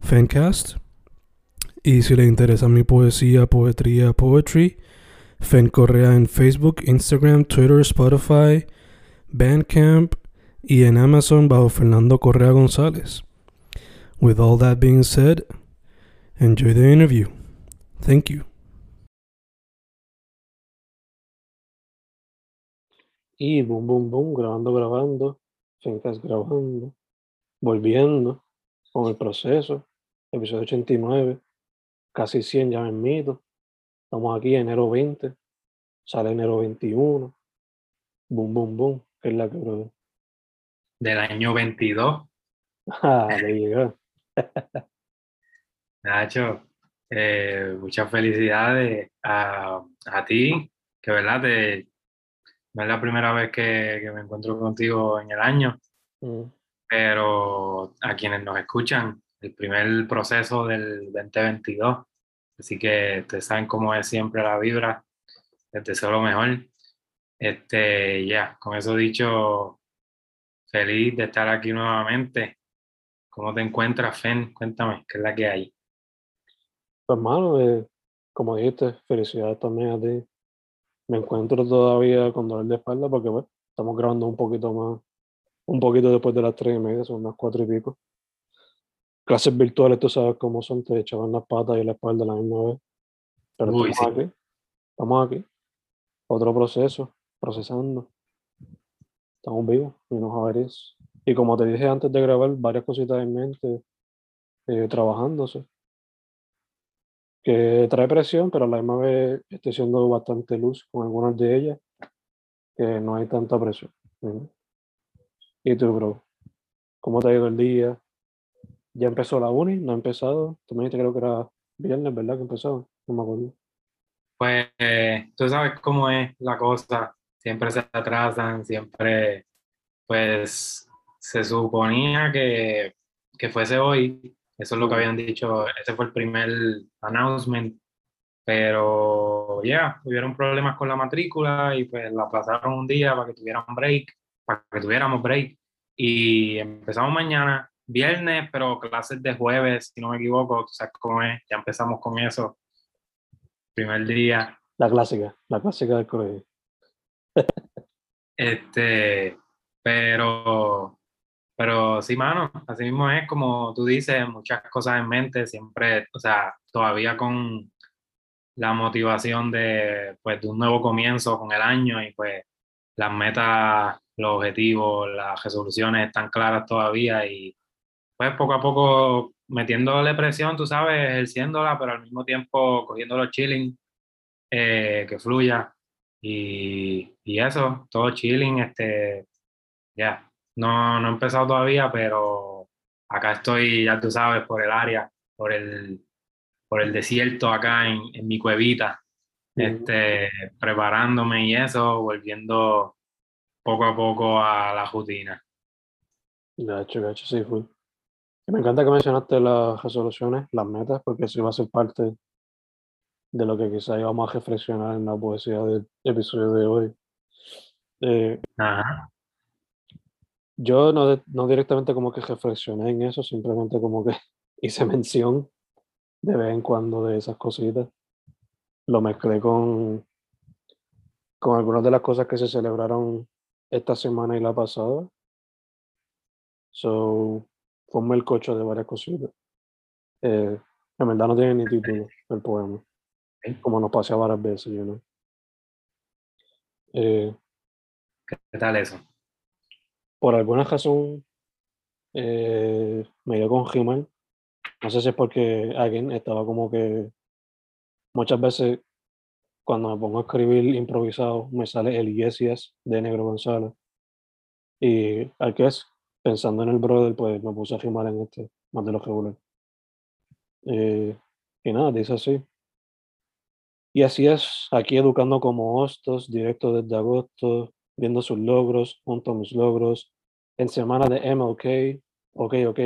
Fancast. Y si le interesa mi poesía, poetría, poetry, Fen Correa en Facebook, Instagram, Twitter, Spotify, Bandcamp y en Amazon bajo Fernando Correa González. With all that being said, enjoy the interview. Thank you. Y boom, boom, boom, grabando, grabando, Fencast grabando, volviendo con el proceso, episodio 89, casi 100 ya me mito. Estamos aquí enero 20, sale enero 21, boom, boom, boom, que es la que, brother. del año 22. Ah, de llegar. Nacho, eh, muchas felicidades a, a ti, que verdad, te, no es la primera vez que, que me encuentro contigo en el año, Mm, pero a quienes nos escuchan, el primer proceso del 2022, así que ustedes saben cómo es siempre la vibra, les deseo lo mejor. Este, ya, con eso dicho, feliz de estar aquí nuevamente. ¿Cómo te encuentras, Fen? Cuéntame, ¿qué es la que hay? Pues, hermano, eh, como dijiste, felicidades también a ti. Me encuentro todavía con dolor de espalda porque, bueno, estamos grabando un poquito más, un poquito después de las tres y media, son las cuatro y pico. Clases virtuales, tú sabes cómo son, te echaban las patas y la espalda a la misma vez. Pero Uy, estamos sí. aquí, estamos aquí. Otro proceso, procesando. Estamos vivos y nos averís. Y como te dije antes de grabar, varias cositas en mente, eh, trabajándose. Que trae presión, pero a la misma vez estoy siendo bastante luz con algunas de ellas, que no hay tanta presión. Ujú. ¿Y tú, bro? ¿Cómo te ha ido el día? ¿Ya empezó la uni? ¿No ha empezado? Tú me dijiste creo que era viernes, ¿verdad? Que empezó. No me acuerdo. Pues eh, tú sabes cómo es la cosa, siempre se atrasan, siempre, pues se suponía que, que fuese hoy, eso es lo que habían dicho, ese fue el primer announcement, pero ya, tuvieron problemas con la matrícula y pues la aplazaron un día para que tuvieran break, para que tuviéramos break, y empezamos mañana, viernes, pero clases de jueves, si no me equivoco, tú sabes cómo es, ya empezamos con eso, primer día. La clásica, la clásica del colegio. Este, pero, pero sí, mano, así mismo es como tú dices, muchas cosas en mente, siempre, o sea, todavía con la motivación de, pues, de un nuevo comienzo con el año y pues las metas, los objetivos, las resoluciones están claras todavía y pues poco a poco metiéndole presión, tú sabes, ejerciéndola, pero al mismo tiempo cogiéndolo chilling, eh, que fluya. Y, y eso, todo chilling, este, ya, no, no he empezado todavía, pero acá estoy, ya tú sabes, por el área, por el, por el desierto acá en, en mi cuevita, Ujú. este, preparándome y eso, volviendo poco a poco a la rutina. Gacho, gacho, sí, full. Y Me encanta que mencionaste las resoluciones, las metas, porque eso va a ser parte de lo que quizá íbamos a reflexionar en la poesía del episodio de hoy. Eh, Ajá. yo no, no directamente como que reflexioné en eso, simplemente como que hice mención de vez en cuando de esas cositas. Lo mezclé con, con algunas de las cosas que se celebraron esta semana y la pasada. So, fue un melcocho de varias cositas. Eh, en verdad no tiene ni título el poema, como nos pasó varias veces, you know. Eh, ¿Qué tal eso? por alguna razón eh, me dio con He-Man. No sé si es porque alguien estaba como que muchas veces cuando me pongo a escribir improvisado me sale el yes yes de Negro González. Y al que es, pensando en el brother, pues me puse a rimar en este, más de lo regular. Eh, y nada, dice así. Y así es, aquí educando como hostos, directo desde agosto, viendo sus logros, junto a mis logros, en semana de MLK, ok, ok.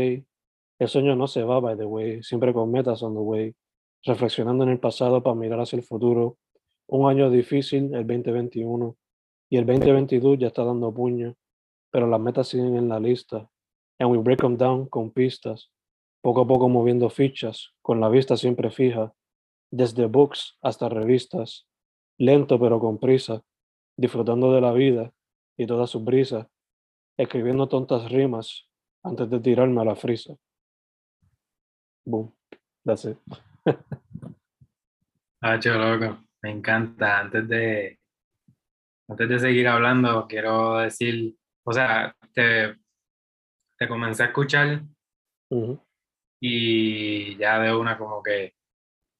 El sueño no se va, by the way, siempre con metas on the way, reflexionando en el pasado para mirar hacia el futuro. Un año difícil, el 2021, y el 2022 ya está dando puño, pero las metas siguen en la lista, and we break them down con pistas, poco a poco moviendo fichas, con la vista siempre fija, desde books hasta revistas, lento pero con prisa, disfrutando de la vida y todas sus brisas, escribiendo tontas rimas antes de tirarme a la frisa. Boom. That's it. Hacho, loco, me encanta. Antes de, antes de seguir hablando, quiero decir, o sea, te, te comencé a escuchar y ya de una como que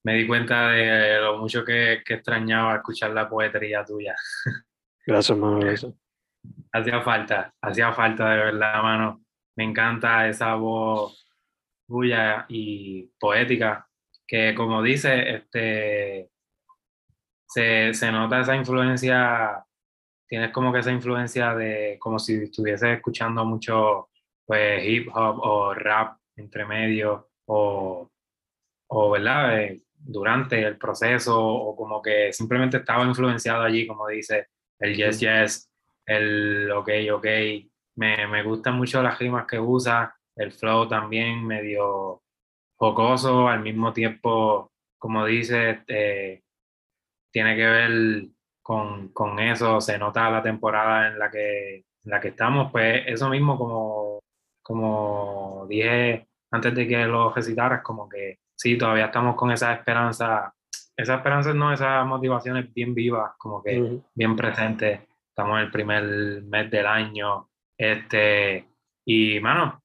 me di cuenta de lo mucho que, que extrañaba escuchar la poetría tuya. Gracias, mano. Gracias. Hacía falta, hacía falta de verdad, mano. Me encanta esa voz tuya y poética, que como dice, este, se, se nota esa influencia, tienes como que esa influencia de como si estuvieses escuchando mucho pues hip hop o rap entre medio o, o ¿verdad? Eh, durante el proceso o como que simplemente estaba influenciado allí, como dice, el yes, yes, el ok, ok. Me, me gustan mucho las rimas que usa, el flow también medio jocoso, al mismo tiempo, como dice, eh, tiene que ver con, con eso, se nota la temporada en la que, en la que estamos, pues eso mismo como, como dije antes de que lo recitaras, como que sí, todavía estamos con esa esperanza, esa esperanza no, esas motivaciones bien vivas, como que Ujú. bien presentes, estamos en el primer mes del año, este, y mano,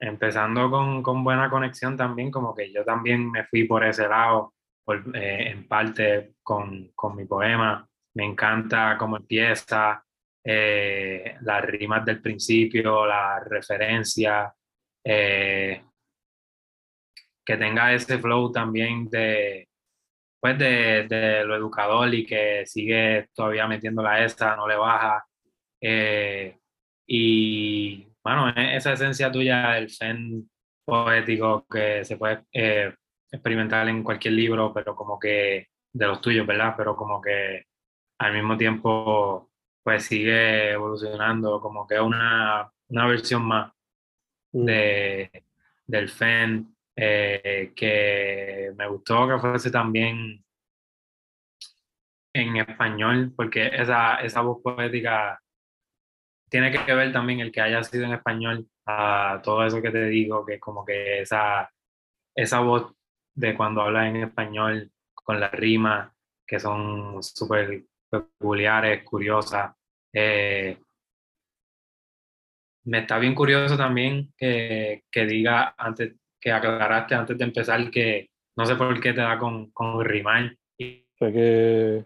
empezando con, con buena conexión también, como que yo también me fui por ese lado, eh, en parte con, con mi poema, me encanta cómo empieza, eh, las rimas del principio, la referencia, eh, que tenga ese flow también de, pues de, de lo educador y que sigue todavía metiendo la esta, no le baja. Eh, y bueno, e- esa esencia tuya del zen poético que se puede experimentar en cualquier libro, pero como que de los tuyos, ¿verdad? Pero como que al mismo tiempo pues sigue evolucionando, como que una, una versión más Mm. de, del FEN, eh, que me gustó que fuese también en español, porque esa, esa voz poética tiene que ver también el que haya sido en español a todo eso que te digo, que como que esa, esa voz de cuando hablas en español con las rimas, que son súper peculiares, curiosas. eh, me está bien curioso también que, que diga antes, que aclaraste antes de empezar que no sé por qué te da con, con rimar. Fue que,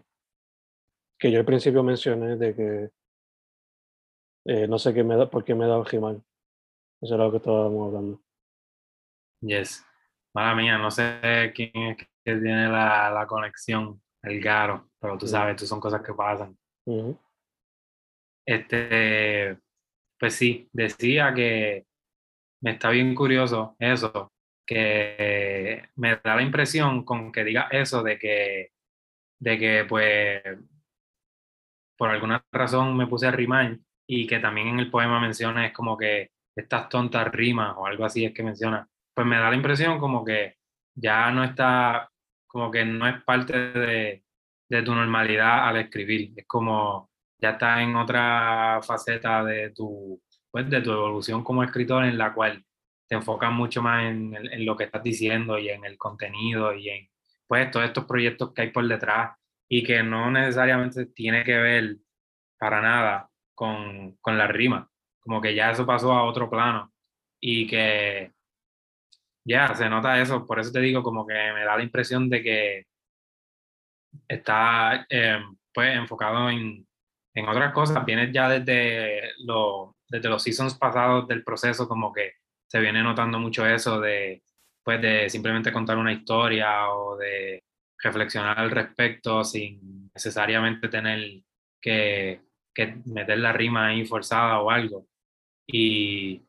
que yo al principio mencioné de que eh, no sé qué me da, por qué me da He-Man. Eso era lo que estábamos hablando. yes, mala mía, no sé quién es que tiene la, la conexión, el garo, pero tú sabes, tú son cosas que pasan. Este, pues sí, decía que me está bien curioso eso, que me da la impresión con que diga eso de que, de que pues por alguna razón me puse a rimar y que también en el poema menciona es como que estas tontas rimas o algo así es que menciona, pues me da la impresión como que ya no está, como que no es parte de, de tu normalidad al escribir, es como ya estás en otra faceta de tu, pues, de tu evolución como escritor en la cual te enfocas mucho más en, en, lo que estás diciendo y en el contenido y en pues todos estos proyectos que hay por detrás y que no necesariamente tiene que ver para nada con, con la rima, como que ya eso pasó a otro plano y que ya se nota eso, por eso te digo como que me da la impresión de que está eh, pues enfocado en, en otras cosas, viene ya desde, lo, desde los seasons pasados del proceso como que se viene notando mucho eso de, pues de simplemente contar una historia o de reflexionar al respecto sin necesariamente tener que, que meter la rima ahí forzada o algo. Y,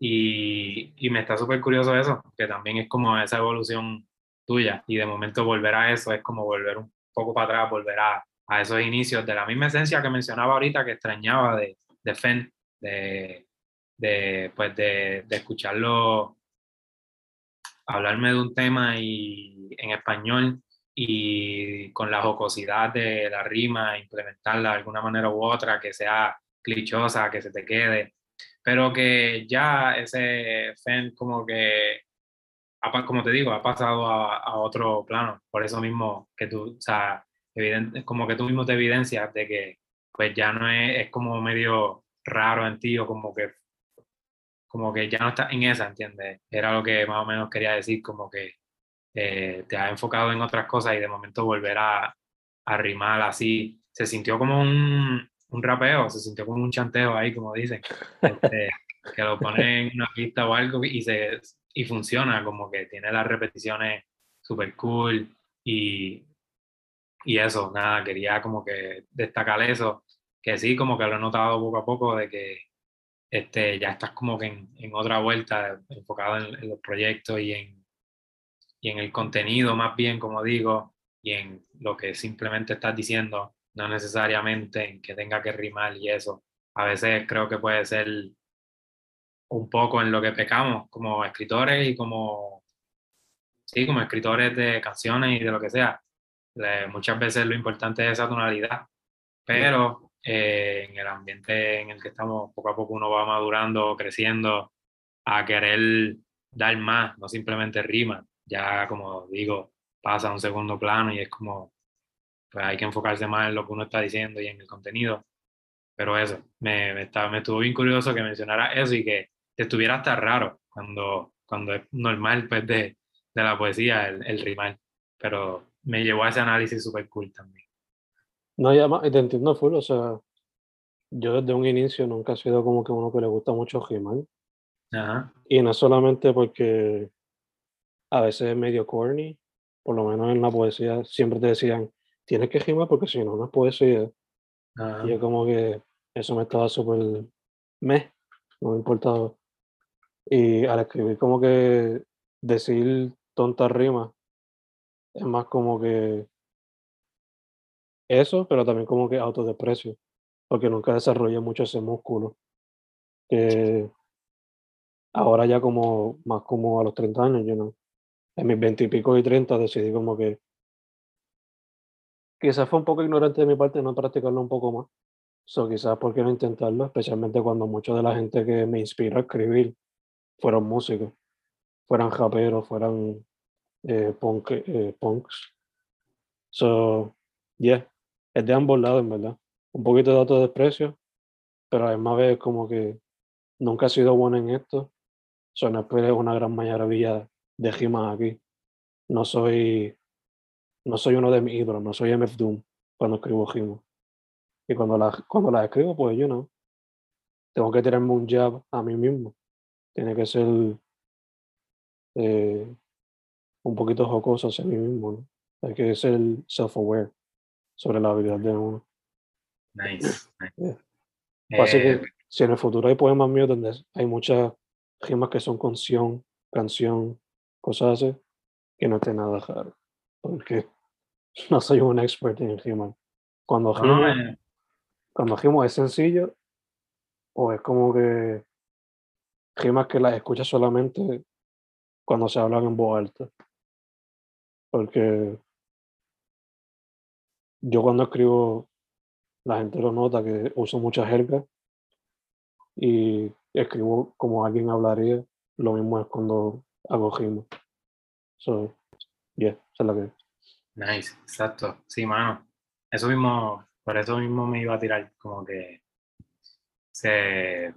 y, y me está súper curioso eso, que también es como esa evolución tuya y de momento volver a eso es como volver un poco para atrás, volver a, a esos inicios de la misma esencia que mencionaba ahorita que extrañaba de, de Fen, de, de, pues de, de escucharlo hablarme de un tema y, en español y con la jocosidad de la rima, implementarla de alguna manera u otra, que sea clichosa, que se te quede, pero que ya ese Fen como que, como te digo, ha pasado a, a otro plano, por eso mismo que tú, o sea, evidente, como que tú mismo te evidencias de que pues ya no es, es como medio raro en ti o como que como que ya no estás en esa, ¿entiendes? Era lo que más o menos quería decir, como que eh, te has enfocado en otras cosas y de momento volver a, a rimar así, se sintió como un, un, rapeo, se sintió como un chanteo ahí, como dicen, este, que lo ponen en una pista o algo y, se, y funciona, como que tiene las repeticiones súper cool y, y eso, nada, quería como que destacar eso, que sí, como que lo he notado poco a poco de que este, ya estás como que en, en otra vuelta, enfocado en, los proyectos y en, y en el contenido más bien, como digo, y en lo que simplemente estás diciendo, no necesariamente en que tenga que rimar y eso. A veces creo que puede ser un poco en lo que pecamos como escritores y como, sí, como escritores de canciones y de lo que sea. muchas veces lo importante es esa tonalidad, pero eh, en el ambiente en el que estamos, poco a poco uno va madurando, creciendo, a querer dar más, no simplemente rima, ya como digo, pasa a un segundo plano y es como, pues hay que enfocarse más en lo que uno está diciendo y en el contenido. Pero eso, me, me, me estuvo bien curioso que mencionara eso y que estuviera hasta raro cuando, cuando es normal pues, de, de la poesía el, el rimar. Pero me llevó a ese análisis súper cool también. No, ya más, y te entiendo full, o sea, yo desde un inicio nunca he sido como que uno que le gusta mucho rimar. Ajá. Y no solamente porque a veces es medio corny, por lo menos en la poesía siempre te decían, tienes que rimar porque si no, no es poesía. Y yo como que eso me estaba súper meh, no me importaba. Y al escribir como que decir tontas rimas, es más como que eso, pero también como que autodeprecio, porque nunca desarrollé mucho ese músculo. Que ahora ya como, más como a los 30 años, yo no. En mis 20 y pico y 30 decidí como que quizás fue un poco ignorante de mi parte no practicarlo un poco más. So, quizás por qué no intentarlo, especialmente cuando mucha de la gente que me inspira a escribir fueron músicos, fueran raperos, fueran eh, punk, eh, punks. So, yeah, es de ambos lados, en verdad. Un poquito de autodesprecio, pero además ves como que nunca he sido bueno en esto. So, no esperes una gran maravilla de rimas aquí. No soy, no soy uno de mis ídolos, no soy MF Doom cuando escribo rimas. Y cuando las cuando las escribo, pues yo no. Tengo que tirarme un jab a mí mismo. Tiene que ser eh, un poquito jocoso hacia mí mismo, ¿no? Hay que ser self-aware sobre la habilidad de uno. Nice. nice. Yeah. Así que Eh, si en el futuro hay poemas míos donde hay muchas rimas que son canción, canción, cosas así, que no esté nada raro. Porque no soy un experto en rimar. Cuando rimo, eh, cuando rimo es sencillo, o es como que rimas que las escuchas solamente cuando se hablan en voz alta. Porque yo cuando escribo, la gente lo nota que uso mucha jerga y escribo como alguien hablaría, lo mismo es cuando hago rima. So, yeah, es la que. Nice, exacto. Sí, mano. Eso mismo, por eso mismo me iba a tirar, como que se,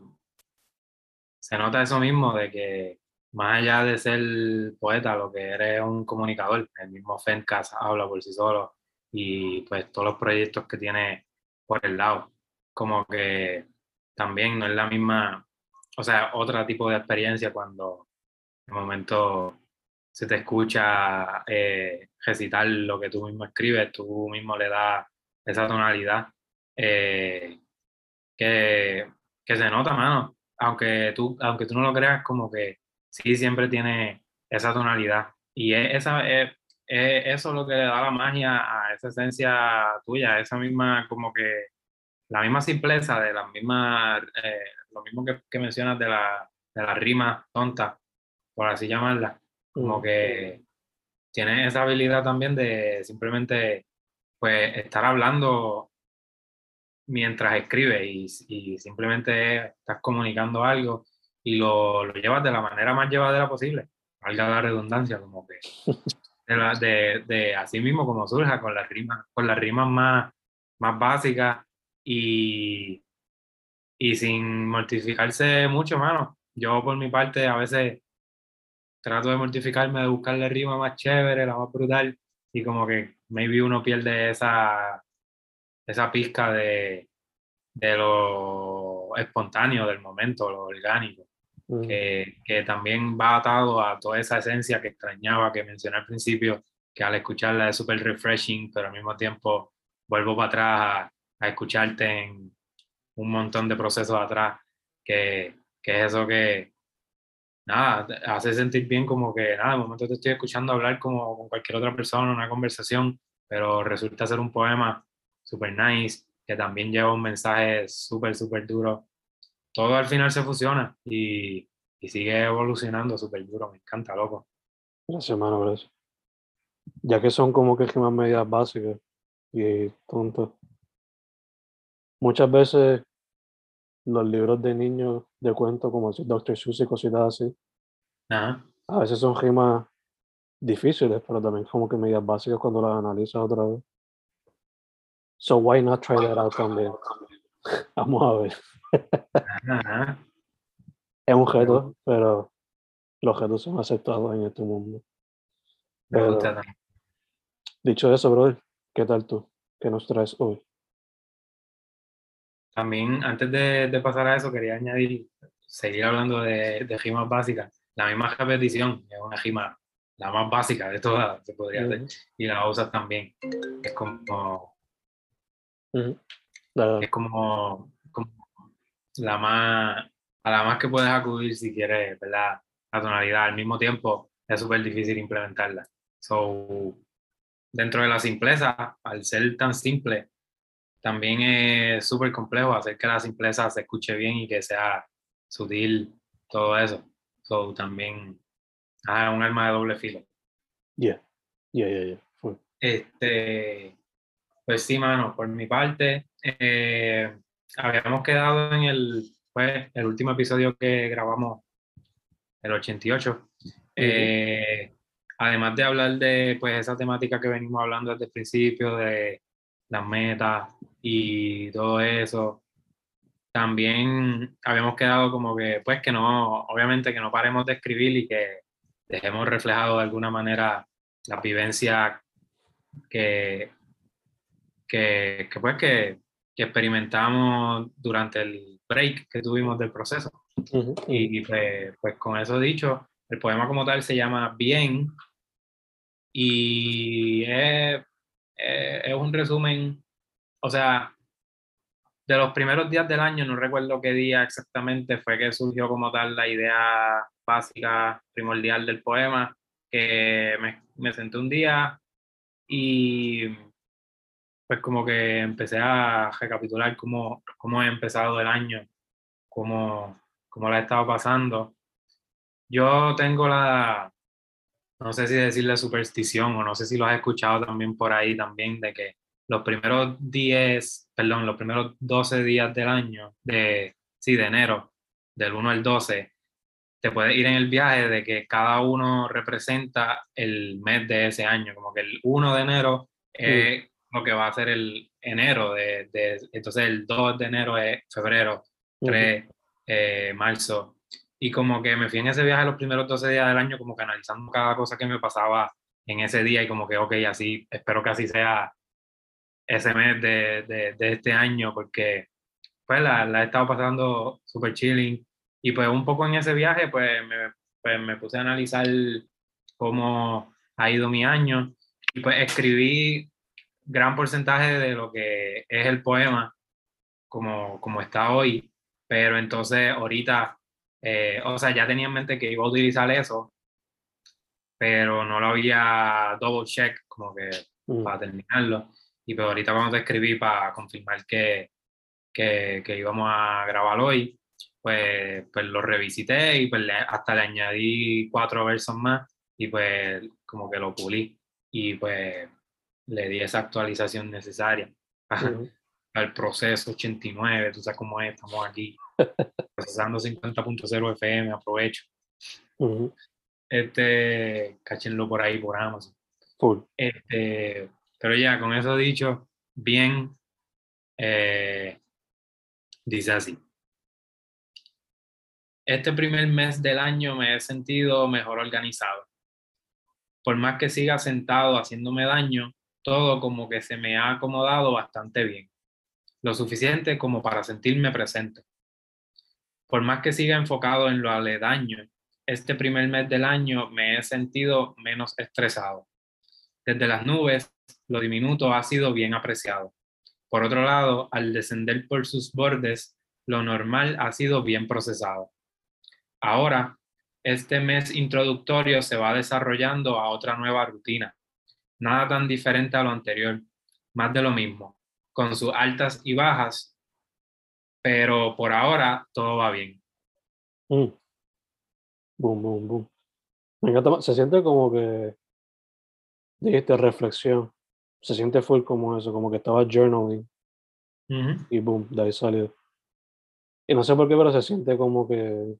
se nota eso mismo de que más allá de ser poeta, lo que eres un comunicador, el mismo Fencast habla por sí solo y pues todos los proyectos que tiene por el lado, como que también no es la misma, o sea, otro tipo de experiencia cuando de momento se te escucha eh, recitar lo que tú mismo escribes, tú mismo le das esa tonalidad eh, que, que se nota, mano. Aunque tú, aunque tú no lo creas, como que sí siempre tiene esa tonalidad. Y es, esa, es, eso lo que le da la magia a esa esencia tuya, esa misma, como que, la misma simpleza de la misma, eh, lo mismo que, que mencionas de la, de la rima tonta, por así llamarla, como que tiene esa habilidad también de simplemente, pues, estar hablando mientras escribe y, y simplemente estás comunicando algo y lo, lo, llevas de la manera más llevadera posible, valga la redundancia, como que de, de, de así mismo como surja, con las rimas, con las rimas más, más básicas y, y sin mortificarse mucho, mano. Yo por mi parte a veces trato de mortificarme, de buscarle rima más chévere, la más brutal, y como que maybe uno pierde esa, esa pizca de, de lo espontáneo del momento, lo orgánico. Mm. que, también va atado a toda esa esencia que extrañaba, que mencioné al principio, que al escucharla es súper refreshing, pero al mismo tiempo vuelvo para atrás a, escucharte en un montón de procesos atrás, que, que, es eso que, nada, hace sentir bien como que, nada, de momento te estoy escuchando hablar como con cualquier otra persona, una conversación, pero resulta ser un poema súper nice, que también lleva un mensaje súper, súper duro todo al final se fusiona y, y sigue evolucionando súper duro. Me encanta, loco. Gracias, hermano, gracias. Ya que son como que más medidas básicas y tontas. Muchas veces los libros de niños de cuento, como Dr. Seuss y cositas así, a veces son rimas difíciles, pero también como que medidas básicas cuando las analizas otra vez. So why not try that out también? Vamos a ver. Es un reto, pero los retos son aceptados en este mundo. dicho eso, brother, ¿qué tal tú? ¿Qué nos traes hoy? También, antes de, pasar a eso, quería añadir, seguir hablando de, de rimas básicas. La misma repetición es una rima, la más básica de todas, se podría hacer. Y la usas también. Es como. Es como la más, a la más que puedes acudir si quieres, ¿verdad? La tonalidad. Al mismo tiempo, es súper difícil implementarla. So, dentro de la simpleza, al ser tan simple, también es súper complejo hacer que la simpleza se escuche bien y que sea sutil, todo eso. So, también ah, un arma de doble filo. Yeah, yeah, yeah, yeah. Este, pues sí, mano, por mi parte, eh, habíamos quedado en el, pues, el último episodio que grabamos, el 88. Eh, además de hablar de pues, esa temática que venimos hablando desde el principio, de las metas y todo eso, también habíamos quedado como que, pues que no, obviamente que no paremos de escribir y que dejemos reflejado de alguna manera la vivencia que, que, que pues que que experimentamos durante el break que tuvimos del proceso. Y pues, pues, con eso dicho, el poema como tal se llama Bien y es, es, un resumen, o sea, de los primeros días del año, no recuerdo qué día exactamente fue que surgió como tal la idea básica, primordial del poema, que me, me senté un día y pues como que empecé a recapitular cómo, cómo he empezado el año, cómo, cómo la he estado pasando. Yo tengo la, no sé si decirle superstición o no sé si lo has escuchado también por ahí también, de que los primeros 10, perdón, los primeros 12 días del año, de, sí, de enero, del 1 al 12, te puedes ir en el viaje de que cada uno representa el mes de ese año, como que el 1 de enero es lo que va a ser el enero, de, de, entonces el 2 de enero es febrero, 3 eh, marzo, y como que me fui en ese viaje los primeros 12 días del año, como que analizando cada cosa que me pasaba en ese día y como que, ok, así, espero que así sea ese mes de, de, de este año, porque pues la, la he estado pasando súper chilling. Y pues un poco en ese viaje, pues me, pues me puse a analizar cómo ha ido mi año. Y pues escribí gran porcentaje de lo que es el poema, como, como está hoy. Pero entonces ahorita, eh, o sea, ya tenía en mente que iba a utilizar eso, pero no lo había double check como que mm. para terminarlo. Y pues ahorita cuando te escribí para confirmar que, que, que, íbamos a grabar hoy, pues, pues lo revisité y pues hasta le añadí cuatro versos más y pues como que lo pulí y pues le di esa actualización necesaria al proceso 89, tú sabes cómo es, estamos aquí procesando 50.0 FM, aprovecho. Este, cáchenlo por ahí por Amazon. Este, pero ya, con eso dicho, bien, eh, dice así. Este primer mes del año me he sentido mejor organizado. Por más que siga sentado haciéndome daño, todo como que se me ha acomodado bastante bien. Lo suficiente como para sentirme presente. Por más que siga enfocado en lo aledaño, este primer mes del año me he sentido menos estresado. Desde las nubes, lo diminuto ha sido bien apreciado. Por otro lado, al descender por sus bordes, lo normal ha sido bien procesado. Ahora, este mes introductorio se va desarrollando a otra nueva rutina. Nada tan diferente a lo anterior, más de lo mismo, con sus altas y bajas, pero por ahora todo va bien. Mm. Boom, boom, boom. Me encanta, se siente como que dijiste reflexión. Se siente full como eso, como que estaba journaling. Y boom, de ahí salió. Y no sé por qué, pero se siente como que.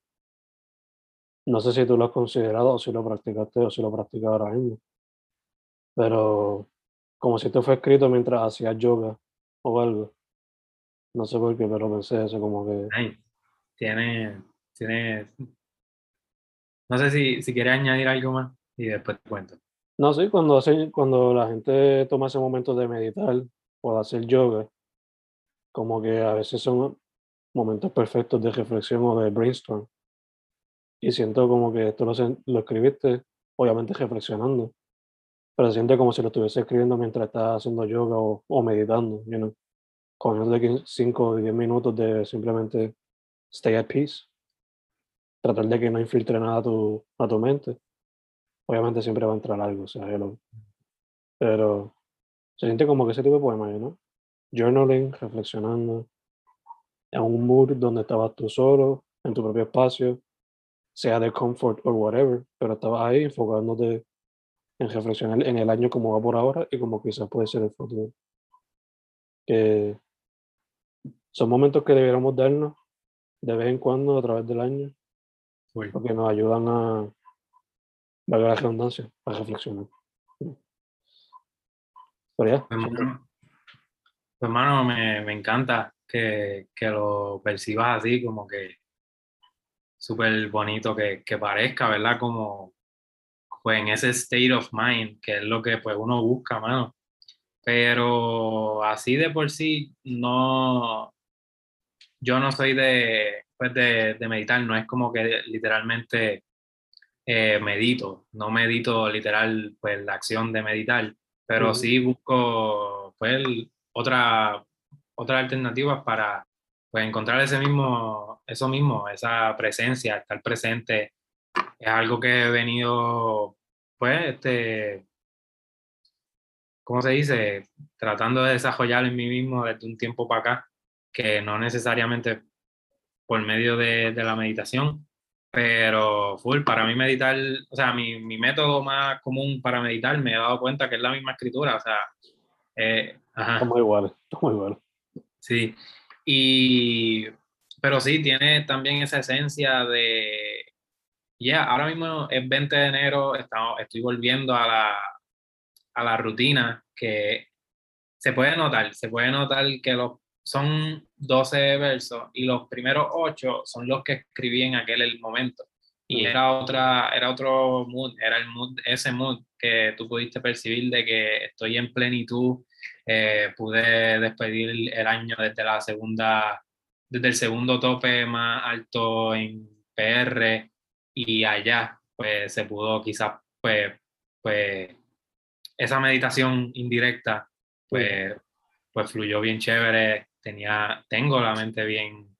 No sé si tú lo has considerado o si lo practicaste o si lo practicas ahora mismo. Pero como si esto fue escrito mientras hacías yoga o algo. No sé por qué, pero pensé eso como que. tiene. Tiene. No sé si, si quieres añadir algo más y después te cuento. No, sí, cuando, hace, cuando la gente toma ese momento de meditar o de hacer yoga, como que a veces son momentos perfectos de reflexión o de brainstorm. Y siento como que esto lo, lo escribiste, obviamente reflexionando, pero siente como si lo estuviese escribiendo mientras estás haciendo yoga o, o meditando, you know, con de 5 o 10 minutos de simplemente stay at peace, tratar de que no infiltre nada a tu, a tu mente obviamente siempre va a entrar algo, o sea, pero se siente como que ese tipo de poema, ¿no? Journaling, reflexionando, en un mood donde estabas tú solo, en tu propio espacio, sea de comfort o whatever, pero estabas ahí enfocándote en reflexionar en el año como va por ahora y como quizás puede ser el futuro. Que son momentos que debiéramos darnos de vez en cuando a través del año, porque nos ayudan a valga la redundancia, para reflexionar. Pero pues, hermano, me, me, encanta que, que, lo percibas así, como que súper bonito que, que, parezca, ¿verdad? Como pues en ese state of mind, que es lo que pues uno busca, mano. Pero así de por sí, no, yo no soy de, pues de, de meditar, no es como que literalmente eh, medito, no medito literal pues la acción de meditar, pero sí busco pues otra, otras alternativas para pues encontrar ese mismo, eso mismo, esa presencia, estar presente, es algo que he venido pues este, ¿cómo se dice? Tratando de desarrollar en mí mismo desde un tiempo para acá, que no necesariamente por medio de, de la meditación, pero full, para mí meditar, o sea, mi, mi, método más común para meditar me he dado cuenta que es la misma escritura, o sea, eh, ajá. Estamos iguales, estamos iguales. Sí, y pero sí, tiene también esa esencia de, ya, ahora mismo es 20 de enero, estamos, estoy volviendo a la, a la rutina que se puede notar, se puede notar que los, son 12 versos y los primeros 8 son los que escribí en aquel el momento. Y era, otra, era otro mood, era el mood, ese mood que tú pudiste percibir de que estoy en plenitud, eh, pude despedir el año desde la segunda, desde el segundo tope más alto en PR y allá, pues se pudo quizás, pues, pues esa meditación indirecta, pues, pues fluyó bien chévere, tenía, tengo la mente bien,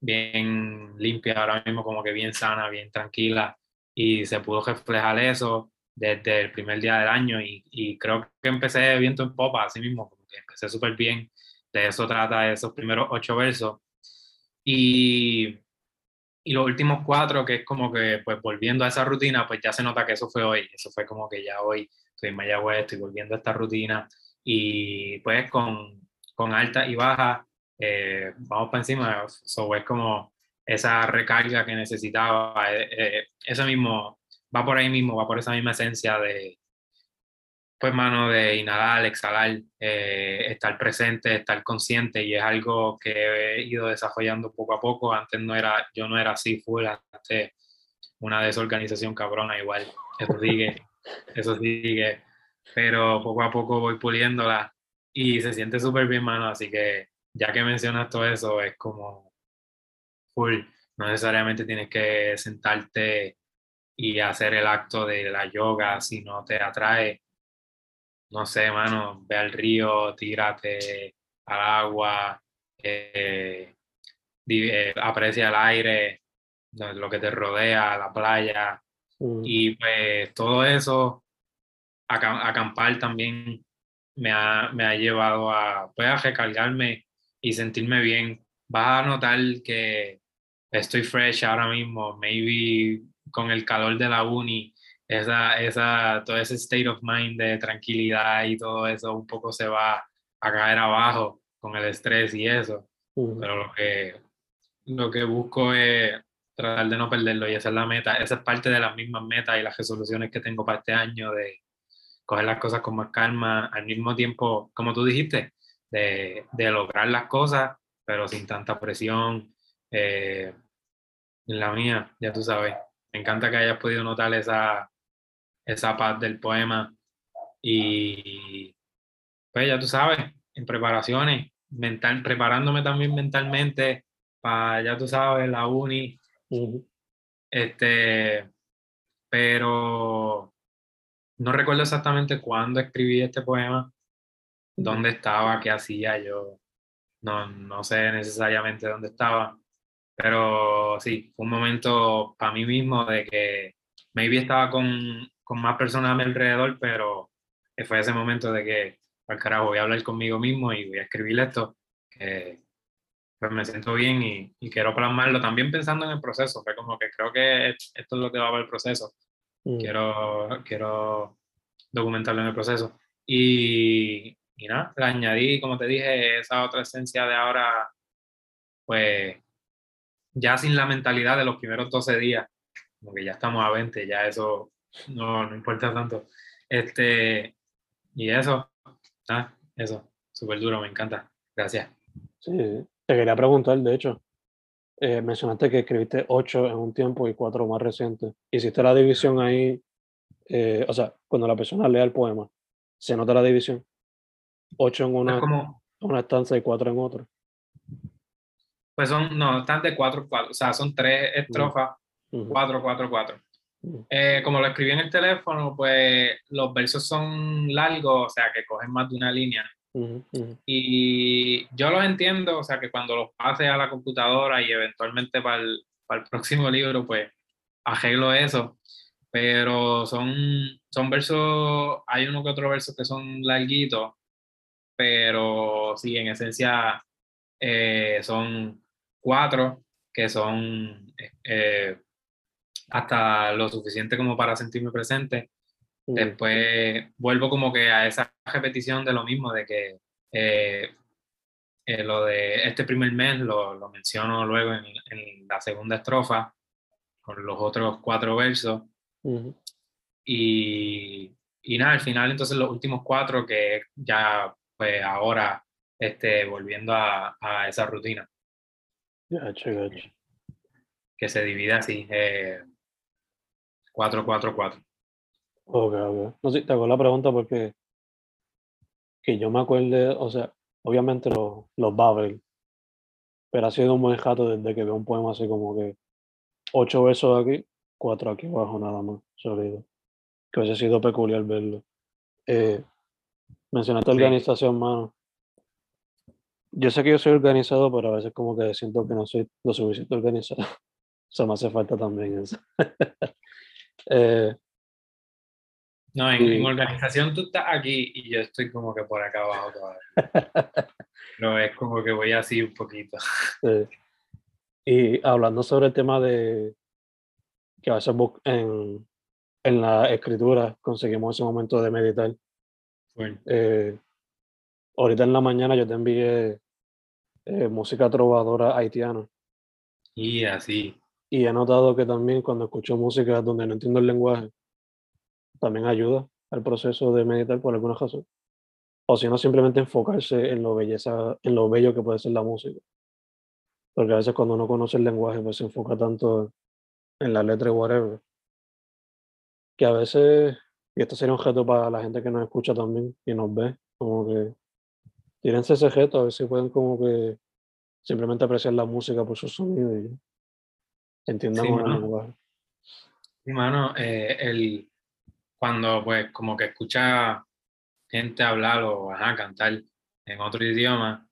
bien limpia ahora mismo, como que bien sana, bien tranquila, y se pudo reflejar eso desde el primer día del año y, y creo que empecé viento en popa, así mismo, como que empecé súper bien, de eso trata esos primeros ocho versos. Y, y los últimos cuatro, que es como que, pues volviendo a esa rutina, pues ya se nota que eso fue hoy, eso fue como que ya hoy estoy en Mayagüez, estoy volviendo a esta rutina. Y pues con, con alta y baja, eh, vamos para encima, eso es como esa recarga que necesitaba, eh, eh, eso mismo, va por ahí mismo, va por esa misma esencia de, pues mano, de inhalar, exhalar, estar presente, estar consciente. Y es algo que he ido desarrollando poco a poco, antes no era, yo no era así full, antes una desorganización cabrona igual, eso sigue, eso sigue, pero poco a poco voy puliéndola y se siente súper bien, mano, así que ya que mencionas todo eso, es como full. No necesariamente tienes que sentarte y hacer el acto de la yoga si no te atrae. No sé, mano, ve al río, tírate al agua, eh, eh, aprecia el aire, lo que te rodea, la playa. Mm. Y pues todo eso, acampar también me ha, me ha llevado a, pues, a recargarme y sentirme bien. Vas a notar que estoy fresh ahora mismo, maybe con el calor de la uni, esa, esa, todo ese state of mind de tranquilidad y todo eso un poco se va a caer abajo con el estrés y eso. Pero lo que, lo que busco es tratar de no perderlo y esa es la meta. Esa es parte de las mismas metas y las resoluciones que tengo para este año de coger las cosas con más calma, al mismo tiempo, como tú dijiste, de, de lograr las cosas, pero sin tanta presión. Eh, la mía, ya tú sabes. Me encanta que hayas podido notar esa, esa paz del poema. Y pues ya tú sabes, en preparaciones, mental, preparándome también mentalmente para, ya tú sabes, la uni. Este, pero no recuerdo exactamente cuándo escribí este poema, dónde estaba, qué hacía yo. No, no sé necesariamente dónde estaba, pero sí, fue un momento para mí mismo de que maybe estaba con, con más personas a mi alrededor, pero fue ese momento de que, al carajo, voy a hablar conmigo mismo y voy a escribir esto, que pues me siento bien y, y, quiero plasmarlo también pensando en el proceso, fue como que creo que esto es lo que va a ver el proceso. Mm. Quiero, quiero documentarlo en el proceso. Y, y nada, le añadí, como te dije, esa otra esencia de ahora, pues ya sin la mentalidad de los primeros 12 días, como que ya estamos a 20, ya eso no, no importa tanto. Este, y eso, ah, eso, súper duro, me encanta. Gracias. Sí, te quería preguntar, de hecho, eh, mencionaste que escribiste ocho en un tiempo y cuatro más recientes. ¿Hiciste la división ahí? Eh, o sea, cuando la persona lea el poema, ¿se nota la división? Ocho en una, como, una estancia y cuatro en otra. Pues son, no, están de cuatro, cuatro, o sea, son tres estrofas, cuatro, cuatro, cuatro. Eh, como lo escribí en el teléfono, pues los versos son largos, o sea, que cogen más de una línea. Y yo los entiendo, o sea, que cuando los pase a la computadora y eventualmente para el, próximo libro, pues arreglo eso. Pero son, son versos, hay uno que otro verso que son larguitos, pero sí, en esencia eh, son cuatro que son eh, hasta lo suficiente como para sentirme presente Después vuelvo como que a esa repetición de lo mismo, de que eh, eh, lo de este primer mes lo, lo menciono luego en, en, la segunda estrofa, con los otros cuatro versos. y, y, nada, al final entonces los últimos cuatro que ya pues ahora este, volviendo a, a esa rutina. Que se divide así, 4-4-4. Eh, ok, ok. No sé, te hago la pregunta porque que yo me acuerde, o sea, obviamente los, los Babel, pero ha sido un buen jato desde que veo un poema así como que ocho versos aquí, cuatro aquí abajo nada más, sólido. Que hubiese sido peculiar verlo. Eh, mencionaste organización, mano. Yo sé que yo soy organizado, pero a veces como que siento que no soy lo suficiente organizado. Eso me hace falta también eso. eh, no, en, organización tú estás aquí y yo estoy como que por acá abajo todavía. no, es como que voy así un poquito. Y hablando sobre el tema de que a veces en, en la escritura conseguimos ese momento de meditar. Eh, ahorita en la mañana yo te envié eh, música trovadora haitiana. Y así. Y he notado que también cuando escucho música donde no entiendo el lenguaje, también ayuda al proceso de meditar por alguna razón. O si no, simplemente enfocarse en lo, belleza, en lo bello que puede ser la música. Porque a veces cuando uno conoce el lenguaje, pues se enfoca tanto en la letra y whatever, que a veces, y esto sería un reto para la gente que nos escucha también y nos ve, como que tírense ese reto, a ver si pueden como que simplemente apreciar la música por su sonido y entiendan el lenguaje. Sí, mano, eh, el, cuando pues como que escucha gente hablar o a cantar en otro idioma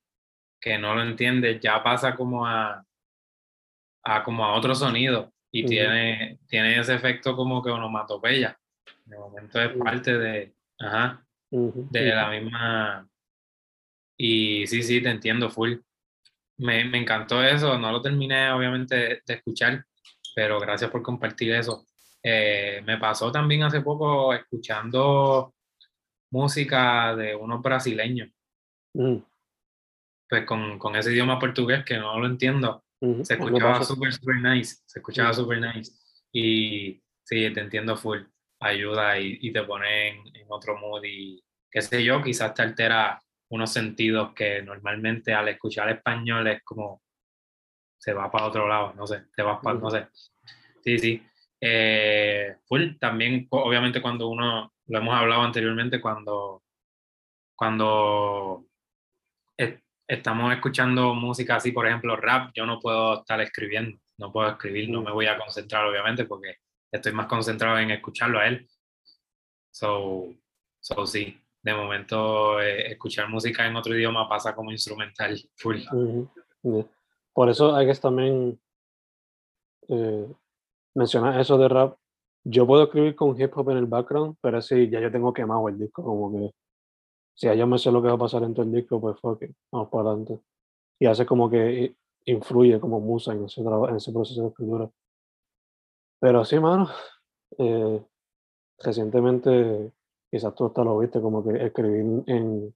que no lo entiende, ya pasa como a, a como a otro sonido y tiene, tiene ese efecto como que onomatopeya. De momento es parte de, ajá, de la misma... Y sí, sí, te entiendo full. Me, me encantó eso, no lo terminé obviamente de escuchar, pero gracias por compartir eso. Eh, me pasó también hace poco escuchando música de unos brasileños. Mm. Pues con, con, ese idioma portugués que no lo entiendo. Se escuchaba súper, súper nice. Se escuchaba súper nice. Y sí, te entiendo full. Ayuda y, y te pone en, en, otro mood y qué sé yo, quizás te altera unos sentidos que normalmente al escuchar español es como se va para otro lado, no sé, te vas para, no sé. Sí, sí. Eh, full, también obviamente cuando uno, lo hemos hablado anteriormente, cuando, cuando estamos escuchando música así, por ejemplo, rap, yo no puedo estar escribiendo, no puedo escribir, no me voy a concentrar obviamente porque estoy más concentrado en escucharlo a él. So, so sí, de momento eh, escuchar música en otro idioma pasa como instrumental full. Por eso hay que también eh, mencionas eso de rap, yo puedo escribir con hip hop en el background, pero si ya yo tengo quemado el disco, como que si ya yo me sé lo que va a pasar en todo el disco, pues fuck it, vamos para adelante. Y hace como que influye como musa en ese, en ese proceso de escritura. Pero sí, mano, eh, recientemente, quizás tú hasta lo viste, como que escribí en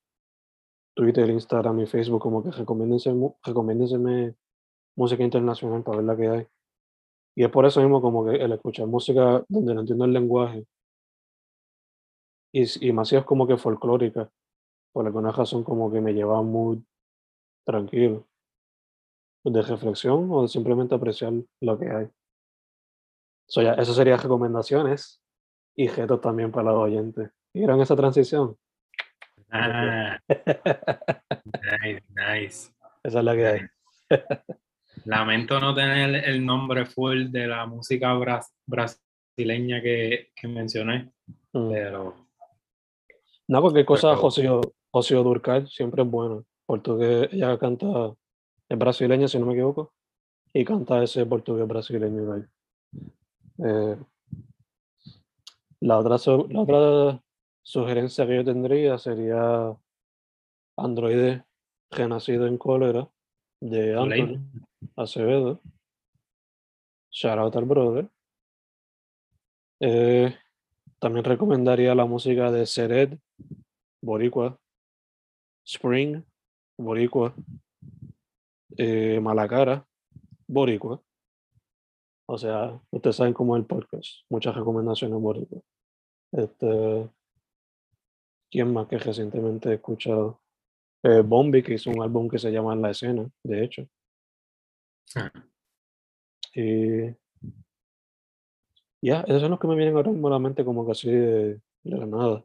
Twitter, Instagram y Facebook, como que recomiéndense, recomiéndenseme música internacional para ver la que hay. Y es por eso mismo como que el escuchar música donde no entiendo el lenguaje y, y más si es como que folclórica, por alguna razón como que me lleva muy tranquilo, de reflexión o de simplemente apreciar lo que hay. So ya, eso sería recomendaciones y retos también para los oyentes. ¿Vieron esa transición? Ah, nice, nice. Esa es la que hay. Lamento no tener el nombre full de la música brasileña que, que mencioné, mm. pero... No, cualquier cosa, José, José Durcal siempre es bueno, porque ella canta, es brasileña si no me equivoco, y canta ese portugués brasileño. Eh, la, otra, la otra sugerencia que yo tendría sería Androide renacido en cólera de Anthony. Acevedo. Shout out al brother. Eh, también recomendaría la música de Seret, Boricua, Spring, Boricua, eh, Malacara, Boricua. O sea, ustedes saben cómo es el podcast. Muchas recomendaciones Boricua. Este, ¿Quién más que recientemente he escuchado? Eh, Bombi, que hizo un álbum que se llama La Escena, de hecho. Ah. Y ya, esos son los que me vienen ahora mismo a la mente como que así de, de la nada.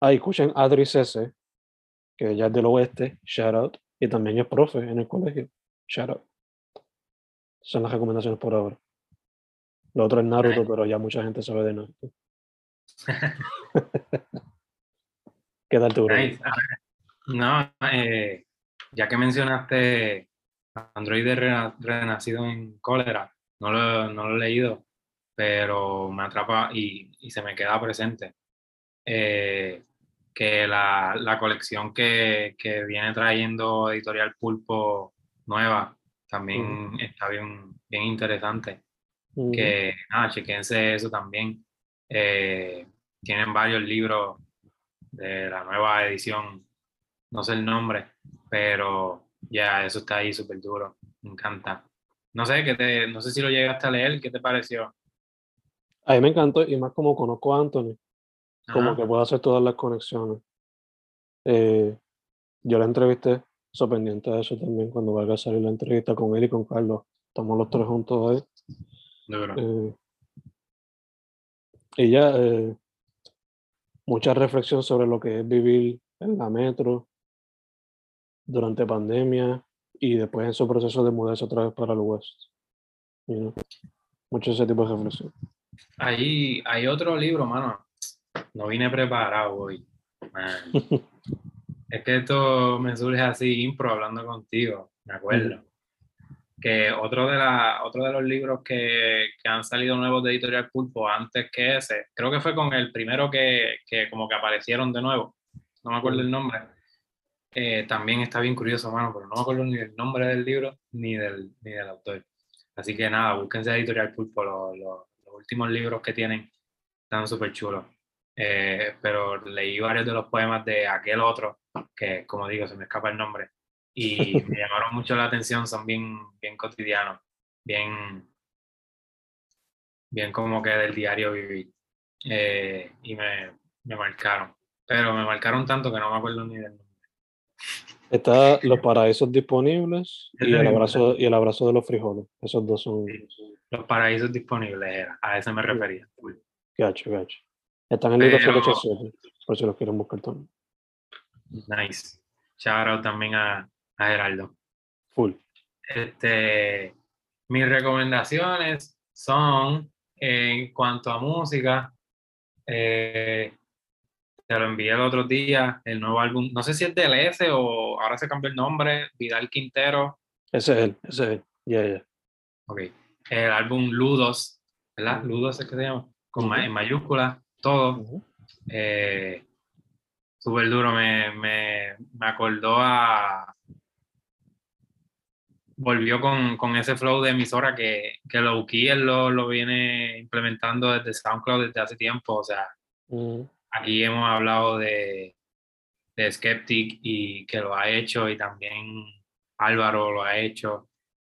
Ah, y escuchen Adri Cese, que ya es del oeste, shout out, y también es profe en el colegio, shout out. Son las recomendaciones por ahora. Lo otro es Naruto, pero ya mucha gente sabe de Naruto. ¿Qué tal tu? Nice. No, eh, ya que mencionaste Android rena- renacido en cólera, no lo, no lo he leído, pero me atrapa y, y se me queda presente. Eh, que la, la colección que, que viene trayendo Editorial Pulpo nueva también está bien, bien interesante. Que nada, chequense eso también. Eh, tienen varios libros de la nueva edición, no sé el nombre, pero ya eso está ahí súper duro, me encanta. No sé, ¿qué te, no sé si lo llegaste a leer, ¿qué te pareció? A mí me encantó, y más como conozco a Anthony, como que puedo hacer todas las conexiones. Eh, yo la entrevisté, soy pendiente de eso también, cuando vaya a salir la entrevista con él y con Carlos. Estamos los tres juntos ahí. Duro. Eh, y ya, eh, mucha reflexión sobre lo que es vivir en la metro durante pandemia y después en su proceso de mudarse otra vez para el West. You know, Mucho ese tipo de reflexión. Ahí hay otro libro, mano. No vine preparado hoy. man. es que esto me surge así, impro, hablando contigo, me acuerdo. Que otro de, la, otro de los libros que, que han salido nuevos de Editorial Pulpo antes que ese, creo que fue con el primero que, que como que aparecieron de nuevo, no me acuerdo el nombre. Eh, también está bien curioso, mano, pero no me acuerdo ni del nombre del libro ni del, ni del autor. Así que nada, búsquense Editorial Pulpo, los, los- los últimos libros que tienen están súper chulos. Eh, pero leí varios de los poemas de aquel otro, que como digo, se me escapa el nombre, y me llamaron mucho la atención, son bien, bien cotidianos, bien, bien como que del diario vivir. Eh, y me, me marcaron, pero me marcaron tanto que no me acuerdo ni del nombre. Está Los Paraísos Disponibles y el, abrazo, y el Abrazo de los Frijoles. Esos dos son Los paraísos disponibles, era, a eso me refería. gacho, gacho. Están en el libro Pero- 787, por si los quieren buscar también. Nice. Shout out también a, a Geraldo. Full. Este, mis recomendaciones son en cuanto a música. eh, te lo envié el otro día, el nuevo álbum, no sé si es del S o ahora se cambió el nombre, Vidal Quintero, Ese es él, ese es él. Ya, ya. ok, el álbum Ludos, ¿verdad? Ludos es que se llama, con ma- Ujú. en mayúsculas, todo. Ujú. Eh, Súper duro, me, me, me acordó a. Volvió con, con ese flow de emisora que, que Low lo, lo viene implementando desde SoundCloud desde hace tiempo. O sea, Ujú. Aquí hemos hablado de, de Skeptic y que lo ha hecho, y también Álvaro lo ha hecho.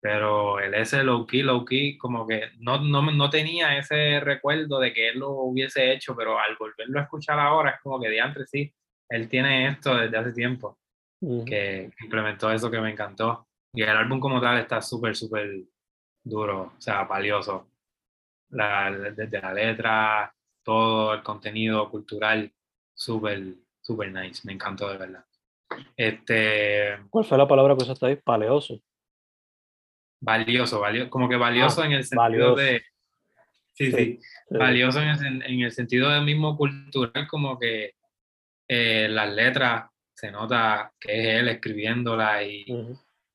Pero el ese low key, low key, como que no, no, no tenía ese recuerdo de que él lo hubiese hecho, pero al volverlo a escuchar ahora es como que de antes sí, él tiene esto desde hace tiempo, que implementó eso que me encantó. Y el álbum como tal está súper, súper duro, o sea, valioso. La, desde la letra, todo el contenido cultural, súper, súper nice, me encantó de verdad. Este, ¿Cuál fue la palabra que usaste ahí? Paleoso. valioso, valioso, como que valioso Ah, en el sentido valioso. de... Sí, Sí. sí, Sí. valioso en el, en el sentido del mismo cultural, como que eh, las letras se nota que es él escribiéndolas y,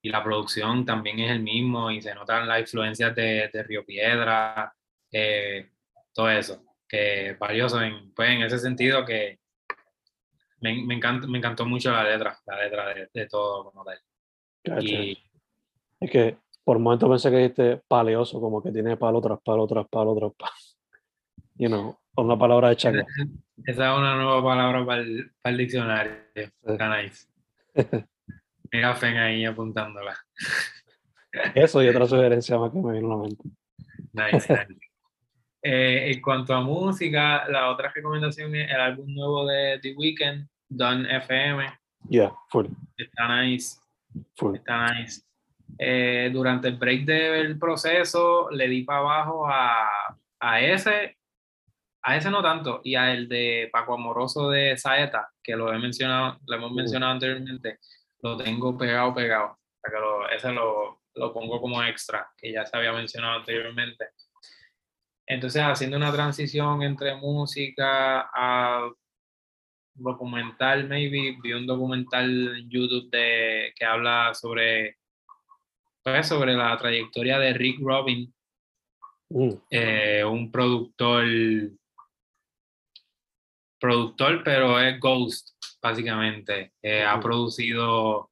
y la producción también es el mismo y se notan las influencias de, de Río Piedra, eh, todo eso, es valioso en, pues, en ese sentido que me, me, encanta, me encantó mucho la letra, la letra de, de todo como tal. Y Es que por un momento pensé que dijiste paleoso, como que tiene palo tras palo tras palo tras palo. You know, una palabra de changa. esa es una nueva palabra para el, para el diccionario. Nice. Mira Fen ahí apuntándola. Eso y otra sugerencia más que me vino a la mente. Nice, nice. Eh, en cuanto a música, la otra recomendación es el álbum nuevo de The Weeknd, Done FM. Yeah, full, Está nice, full. está nice. Eh, durante el break del proceso le di para abajo a, a ese, a ese no tanto, y a el de Paco Amoroso de Saeta, que lo he mencionado, lo hemos Mm. mencionado anteriormente, lo tengo pegado, pegado. O sea, que lo- ese lo, lo pongo como extra, que ya se había mencionado anteriormente. Entonces, haciendo una transición entre música a documental, maybe, vi un documental en YouTube de, que habla sobre, pues, sobre la trayectoria de Rick Rubin, Mm, eh, un productor, productor, pero es Ghost, básicamente. Eh, Ha Ujú. producido,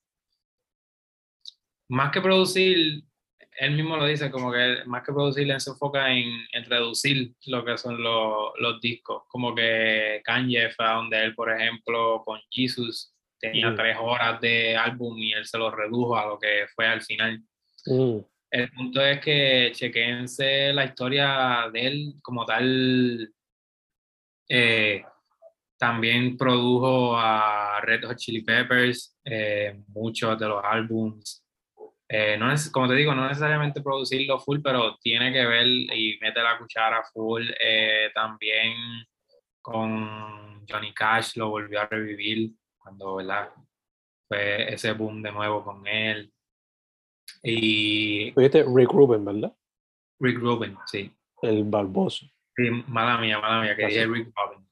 más que producir, él mismo lo dice, como que más que producir, él se enfoca en, en reducir lo que son los, los discos. Como que Kanye fue donde él, por ejemplo, con Jesus, tenía Ujú. tres horas de álbum y él se lo redujo a lo que fue al final. mm, El punto es que chequense la historia de él como tal. Eh, también produjo a Red Hot Chili Peppers, eh, muchos de los álbums. Eh, no es, como te digo, no necesariamente producirlo full, pero tiene que ver y mete la cuchara full. Eh, también con Johnny Cash lo volvió a revivir cuando ¿verdad? fue ese boom de nuevo con él. Y dijiste Rick Rubin, ¿verdad? Rick Rubin, sí. El barboso. Sí, mala mía, mala mía, que Así. dije Rick Rubin.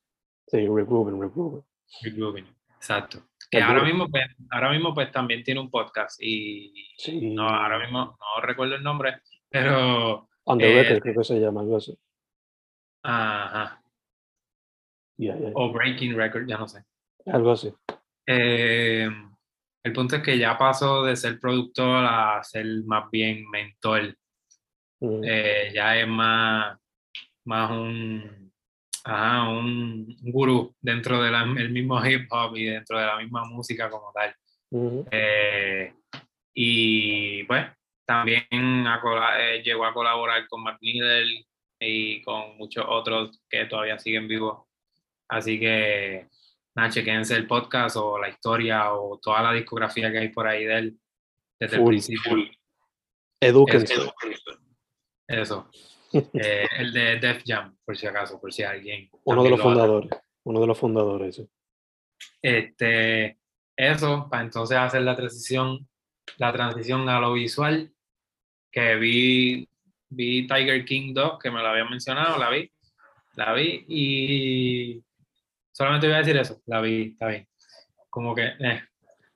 Sí, Rick Rubin, Rick Rubin. Rick Rubin, exacto. Que El ahora mismo, pues, ahora mismo pues también tiene un podcast y Sí. no, ahora mismo no recuerdo el nombre, pero the Eh, creo que se llama algo así. ajá, Yeah, yeah, o Breaking Record, ya no sé. Algo así. Eh, el punto es que ya pasó de ser productor a ser más bien mentor. Mm, Eh, ya es más, más un, ajá, un, gurú dentro del mismo hip hop y dentro de la misma música como tal. ujú. Eh, y pues también cola- eh, llegó a colaborar con Mac Miller y con muchos otros que todavía siguen vivos. Así que nada, chequense el podcast o la historia o toda la discografía que hay por ahí de él desde el Full, principio. Edúquense. Eso. Eso. Eh, el de Def Jam, por si acaso, por si alguien. Uno de los lo hace. fundadores. Uno de los fundadores, sí. Este, eso, para entonces hacer la transición, la transición a lo visual, que vi, vi Tiger King 2, que me lo había mencionado, la vi, la vi y solamente voy a decir eso, la vi, está bien. Como que, eh.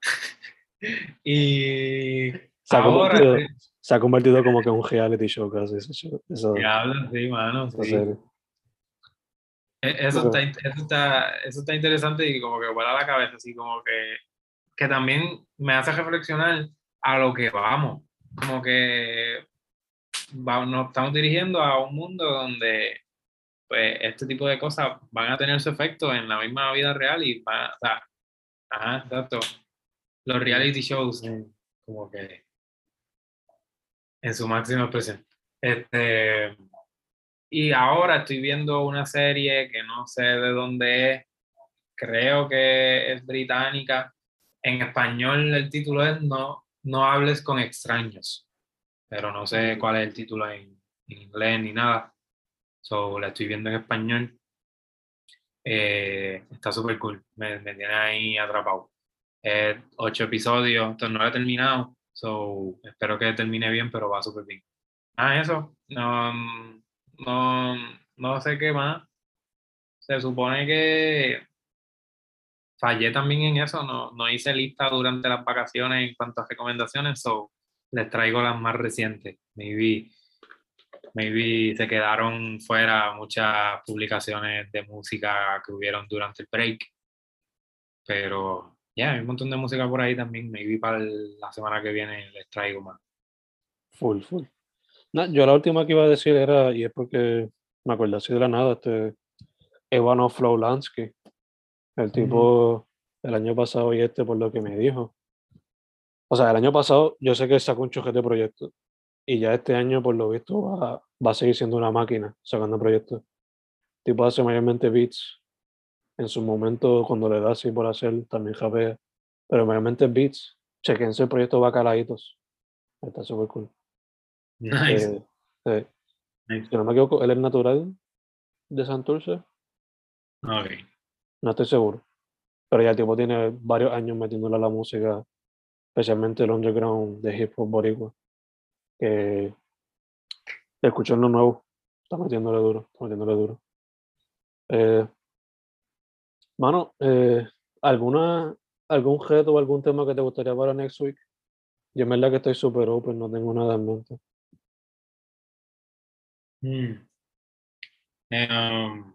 y Se ha, ahora, convertido, se ha convertido como que en un reality show casi esa, diablo, sí, mano, sí. E- Eso está, eso, está, eso está interesante y como que vuela la cabeza, así como que, que también me hace reflexionar a lo que vamos, como que va- nos estamos dirigiendo a un mundo donde pues este tipo de cosas van a tener su efecto en la misma vida real y van, o sea, ajá, exacto, los reality shows. Como que en su máxima expresión. Este, y ahora estoy viendo una serie que no sé de dónde es, creo que es británica. En español el título es No, no hables con extraños, pero no sé cuál es el título en, en inglés ni nada. So, la estoy viendo en español. Eh, está súper cool, me, me tiene ahí atrapado. Eh, ocho episodios, entonces no lo he terminado, so, espero que termine bien, pero va súper bien. Ah, eso, no, no, no sé qué más. Se supone que fallé también en eso, no, no hice lista durante las vacaciones en cuanto a recomendaciones, so les traigo las más recientes. Maybe, maybe se quedaron fuera muchas publicaciones de música que hubieron durante el break, pero ya, hay un montón de música por ahí también, maybe para el- la semana que viene les traigo más. Full, full. No, yo la última que iba a decir era, y es porque me acordé así de la nada, este Ivano Flowlansky. El tipo el año pasado y este por lo que me dijo. o sea, el año pasado yo sé que sacó un choque de proyectos y ya este año, por lo visto, va, va a seguir siendo una máquina sacando proyectos. Tipo hace mayormente beats. En su momento, cuando le da así por hacer, también japea. Pero mayormente beats. Chequense el proyecto Bacalaitos. Está súper cool. Nice. Eh, eh, nice. si no me equivoco, él es natural de Santurce. Ok. No estoy seguro. Pero ya el tipo tiene varios años metiéndole a la música, especialmente el underground de hip hop boricua. Que escuchó lo nuevo. Está metiéndole duro, está metiéndole duro. Eh, mano, eh, ¿alguna, ¿algún reto o algún tema que te gustaría para next week? Yo en verdad que estoy súper open, no tengo nada en mente. Mm. Eh, um,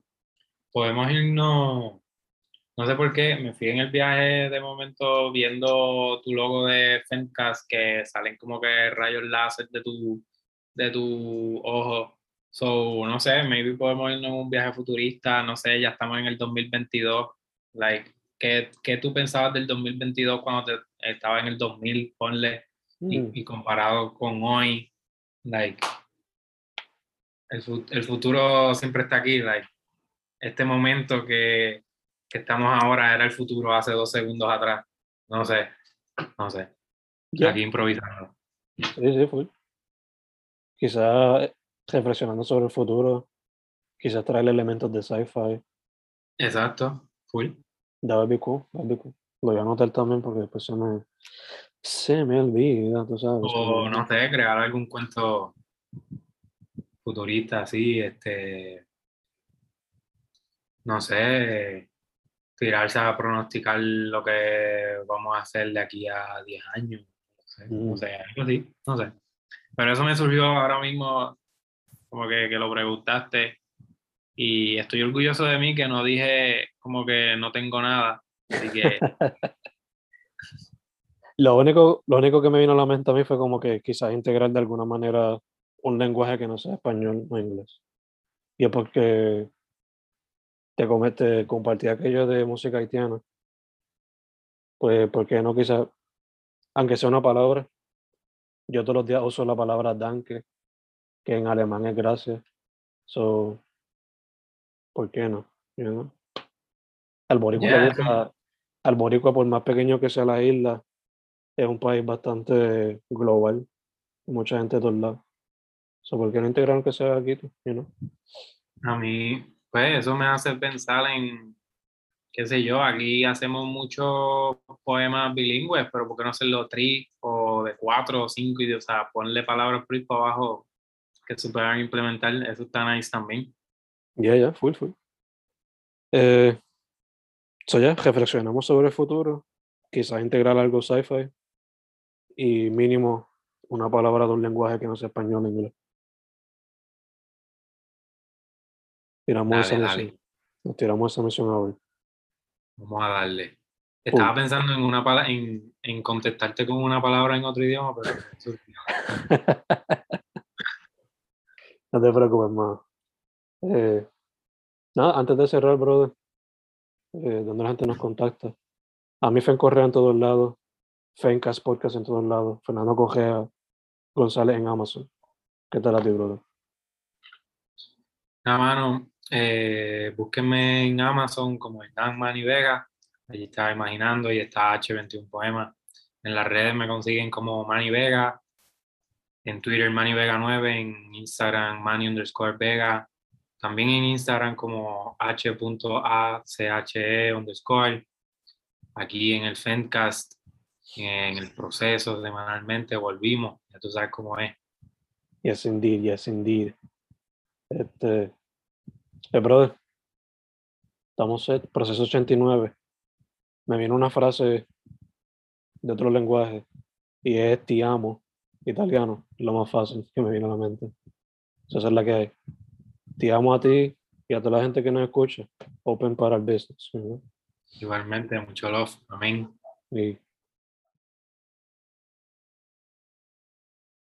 podemos irnos, no sé por qué, me fui en el viaje de momento viendo tu logo de Fencast que salen como que rayos láser de tu, de tu ojo. So, no sé, maybe podemos irnos en un viaje futurista, no sé, ya estamos en el 2022. Like, ¿qué, qué tú pensabas del 2022 cuando te, estaba en el 2000, ponle, y, Mm. y comparado con hoy? Like, el, el futuro siempre está aquí, like, este momento que, que estamos ahora era el futuro hace dos segundos atrás. No sé, no sé. Ya. Aquí improvisando. Sí, sí, full. Quizás reflexionando sobre el futuro, quizás traerle elementos de sci-fi. Exacto, full. That would be cool, that would be cool. Lo voy a anotar también porque después se me, se me olvida, tú sabes. O no sé, crear algún cuento futurista así, este, no sé, tirarse a pronosticar lo que vamos a hacer de aquí a 10 años, no sé, no Mm. sé, algo así, no sé. Pero eso me surgió ahora mismo, como que, que lo preguntaste, y estoy orgulloso de mí que no dije como que no tengo nada, así que Lo único, lo único que me vino a la mente a mí fue como que quizás integrar de alguna manera un lenguaje que no sea español o inglés. Y es porque te, te compartí aquello de música haitiana. Pues, ¿por qué no quizás, aunque sea una palabra, yo todos los días uso la palabra danke, que en alemán es gracias. So, ¿por qué no? You know? Al boricua Yeah, al boricua, por más pequeño que sea la isla, es un país bastante global. Mucha gente de todos lados. So, ¿Por qué no integrar que sea aquí? You know? A mí, pues eso me hace pensar en, qué sé yo, aquí hacemos muchos poemas bilingües, pero ¿por qué no hacerlo tri o de cuatro o cinco idiomas? O sea, ponle palabras por ahí para abajo que se puedan implementar, eso está nice también. Ya, ya, full, full. Eh, so ya, reflexionamos sobre el futuro. Quizás integrar algo sci-fi. Y mínimo una palabra de un lenguaje que no sea español o inglés. Tiramos Dale, esa dale. misión. Nos tiramos esa misión a ver. Vamos a darle. Estaba pensando en una en, en contestarte con una palabra en otro idioma, pero No te más. Eh, nada, antes de cerrar, brother, eh, donde la gente nos contacta. A mí Fen Correa en todos lados, Fencast Podcast en todos lados, Fernando Correa González en Amazon. ¿Qué tal a ti, brother? Nada, mano, eh, búsquenme en Amazon como Dan Manny Vega. Allí estaba imaginando y está H21 Poemas. En las redes me consiguen como Manny Vega. En Twitter Manny Vega 9. En Instagram Manny underscore Vega. También en Instagram como h.ache underscore. Aquí en el Fencast, en el proceso semanalmente, volvimos. Ya tú sabes cómo es. Yes, indeed, yes, indeed. Este, eh, brother, estamos en proceso 89. Me viene una frase de otro lenguaje y es ti amo, italiano, lo más fácil que me viene a la mente. Esa es la que hay. Te amo a ti y a toda la gente que nos escucha. Open para el business. Igualmente, mucho love. Amén. Y